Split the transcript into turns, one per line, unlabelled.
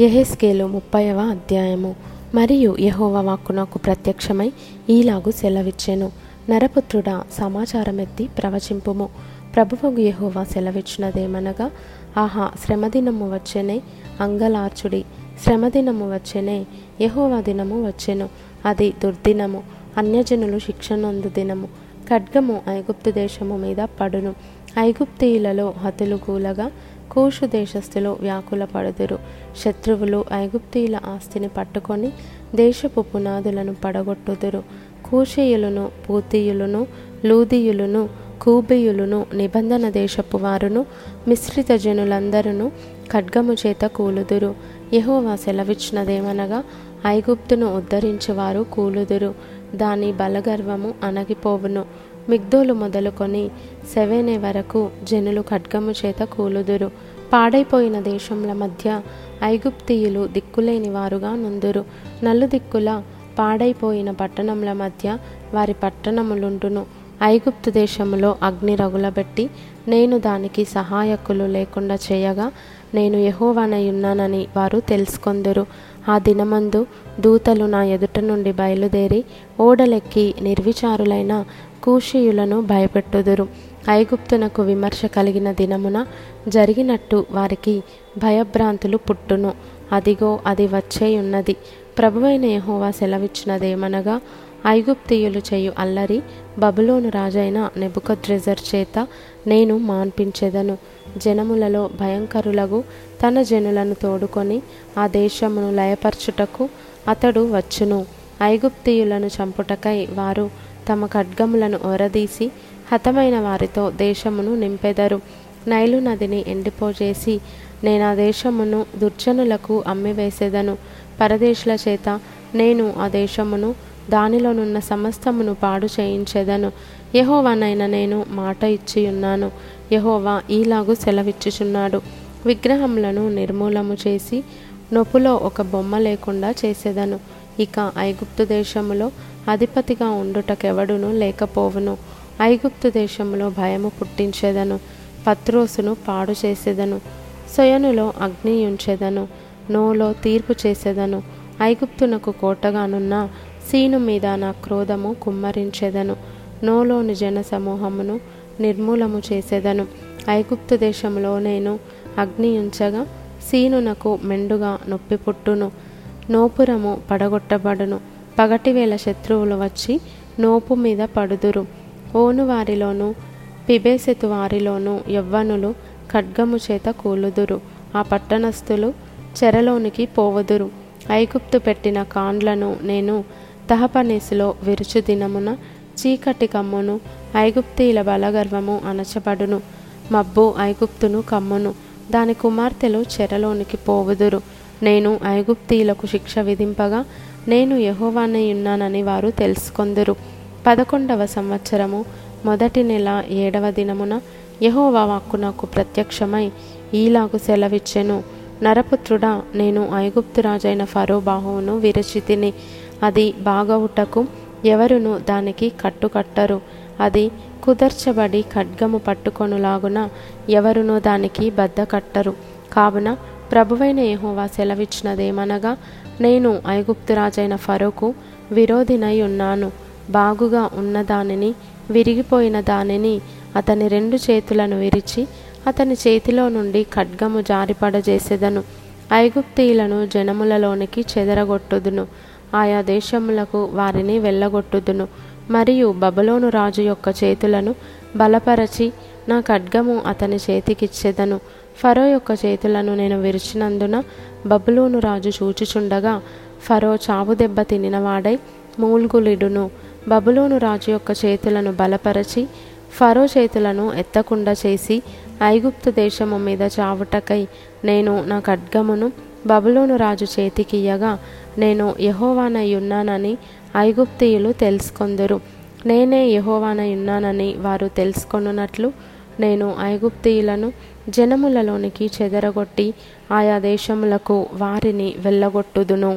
యెహెజ్కేలు ముప్పైవ అధ్యాయము. మరియు యహోవ వాక్కు నాకు ప్రత్యక్షమై ఈలాగు సెలవిచ్చెను. నరపుత్రుడా సమాచారమెత్తి ప్రవచింపుము. ప్రభువగు యెహోవా సెలవిచ్చినదేమనగా ఆహా శ్రమదినము వచ్చెనే అంగలార్చుడి. శ్రమదినము వచ్చెనే యహోవ దినము వచ్చెను. అది దుర్దినము. అన్యజనులు శిక్షణొందు దినము. ఖడ్గము ఐగుప్తు దేశము మీద పడును. ఐగుప్తీయులలో హతులు కూలగా కూషు దేశస్థులు వ్యాకుల పడుదురు శత్రువులు ఐగుప్తీయుల ఆస్తిని పట్టుకొని దేశపు పునాదులను పడగొట్టుదురు. కూషీయులను పూతీయులను లూదియులను కూబియులను నిబంధన దేశపు వారును మిశ్రిత జనులందరూ ఖడ్గము చేత కూలుదురు. యహోవా సెలవిచ్చినదేమనగా ఐగుప్తును ఉద్ధరించేవారు కూలుదురు. దాని బలగర్వము అణగిపోవును. మిగ్దోలు మొదలుకొని సెవెనే వరకు జనులు ఖడ్గము చేత కూలుదురు. పాడైపోయిన దేశంల మధ్య ఐగుప్తీయులు దిక్కులేని వారుగా నుందురు. నలుదిక్కుల పాడైపోయిన పట్టణముల మధ్య వారి పట్టణములుండును. ఐగుప్తు దేశములో అగ్ని రగులబెట్టి నేను దానికి సహాయకులు లేకుండా చేయగా నేను యెహోవానయున్నానని వారు తెలుసుకొందురు. ఆ దినమందు దూతలు నా ఎదుట నుండి బయలుదేరి ఓడలెక్కి నిర్విచారులైన కూషీయులను భయపెట్టుదురు. ఐగుప్తునకు విమర్శ కలిగిన దినమున జరిగినట్టు వారికి భయభ్రాంతులు పుట్టును. అదిగో అది వచ్చేయున్నది. ప్రభువైన యహోవా సెలవిచ్చినదేమనగా ఐగుప్తీయులు చేయు అల్లరి బబులోను రాజైన నెబుకద్రెజర్ చేత నేను మాన్పించెదను. జనములలో భయంకరులగు తన జనులను తోడుకొని ఆ దేశమును లయపరచుటకు అతడు వచ్చును. ఐగుప్తీయులను చంపుటకై వారు తమ ఖడ్గములను ఒరదీసి హతమైన వారితో దేశమును నింపెదరు. నైలు నదిని ఎండిపోజేసి నేను ఆ దేశమును దుర్జనులకు అమ్మివేసేదను. పరదేశుల చేత నేను ఆ దేశమును దానిలోనున్న సమస్తమును పాడు చేయించేదను. యహోవానైన నేను మాట ఇచ్చి ఉన్నాను యహోవా ఈలాగు సెలవిచ్చుచున్నాడు. విగ్రహములను నిర్మూలము చేసి నొప్పులో ఒక బొమ్మ లేకుండా చేసేదను. ఇక ఐగుప్తు దేశములో అధిపతిగా ఉండుటకెవడును లేకపోవును. ఐగుప్తు దేశములో భయము పుట్టించేదను. పత్రోసును పాడు చేసేదను. సొయనులో అగ్ని ఉంచేదను. నోలో తీర్పు చేసేదను. ఐగుప్తునకు కోటగానున్న సీను మీద నా క్రోధము కుమ్మరించెదను. నోలోని జన సమూహమును నిర్మూలము చేసేదను. ఐగుప్తు దేశంలో నేను అగ్ని ఉంచగా సీనునకు మెండుగా నొప్పి పుట్టును. నోపురము పడగొట్టబడును. పగటివేళ శత్రువులు వచ్చి నోపు మీద పడుదురు. ఓను వారిలోను పిబేసెతు వారిలోను యవ్వనులు ఖడ్గము చేత కూలుదురు. ఆ పట్టణస్థులు చెరలోనికి పోవుదురు. ఐగుప్తు పెట్టిన కాండ్లను నేను తహపనేసులో విరుచు దినమున చీకటి కమ్మును ఐగుప్తీల బలగర్వము అణచబడును మబ్బు ఐగుప్తును కమ్మును దాని కుమార్తెలు చెరలోనికి పోవుదురు. నేను ఐగుప్తీలకు శిక్ష విధింపగా నేను యహోవానయ్యున్నానని వారు తెలుసుకొందురు. పదకొండవ సంవత్సరము మొదటి నెల ఏడవ దినమున యహోవా వాక్కు నాకు ప్రత్యక్షమై ఈలాగు సెలవిచ్చెను. నరపుత్రుడా నేను ఐగుప్తు రాజైన ఫరో బాహువును విరచితిని. అది బాగవుటకు ఎవరును దానికి కట్టుకట్టరు అది కుదర్చబడి ఖడ్గము పట్టుకొనులాగున ఎవరునూ దానికి బద్ద కట్టరు. కావున ప్రభువైన ఏహోవా సెలవిచ్చినదేమనగా నేను ఐగుప్తురాజైన ఫరోకు విరోధినై ఉన్నాను. బాగుగా ఉన్న దానిని విరిగిపోయిన దానిని అతని రెండు చేతులను విరిచి అతని చేతిలో నుండి ఖడ్గము జారిపడజేసెదను. ఐగుప్తీయులను జనములలోనికి చెదరగొట్టుదును. ఆయా దేశములకు వారిని వెళ్ళగొట్టుదును. మరియు బబలోను రాజు యొక్క చేతులను బలపరచి నా ఖడ్గము అతని చేతికిచ్చేదను. ఫరో యొక్క చేతులను నేను విరిచినందున బబులోను రాజు చూచుచుండగా ఫరో చావు దెబ్బ తినినవాడై మూల్గులిడును. బబులోను రాజు యొక్క చేతులను బలపరచి ఫరో చేతులను ఎత్తకుండా చేసి ఐగుప్తు దేశము మీద చావుటకై నేను నా ఖడ్గమును బబులోను రాజు చేతికియ్యగా నేను ఉన్నానని ఐగుప్తీయులు తెలుసుకొందరు. నేనే ఉన్నానని వారు తెలుసుకొనున్నట్లు నేను ఐగుప్తీయులను జనములలోనికి చెదరగొట్టి ఆయా దేశములకు వారిని వెళ్ళగొట్టుదును.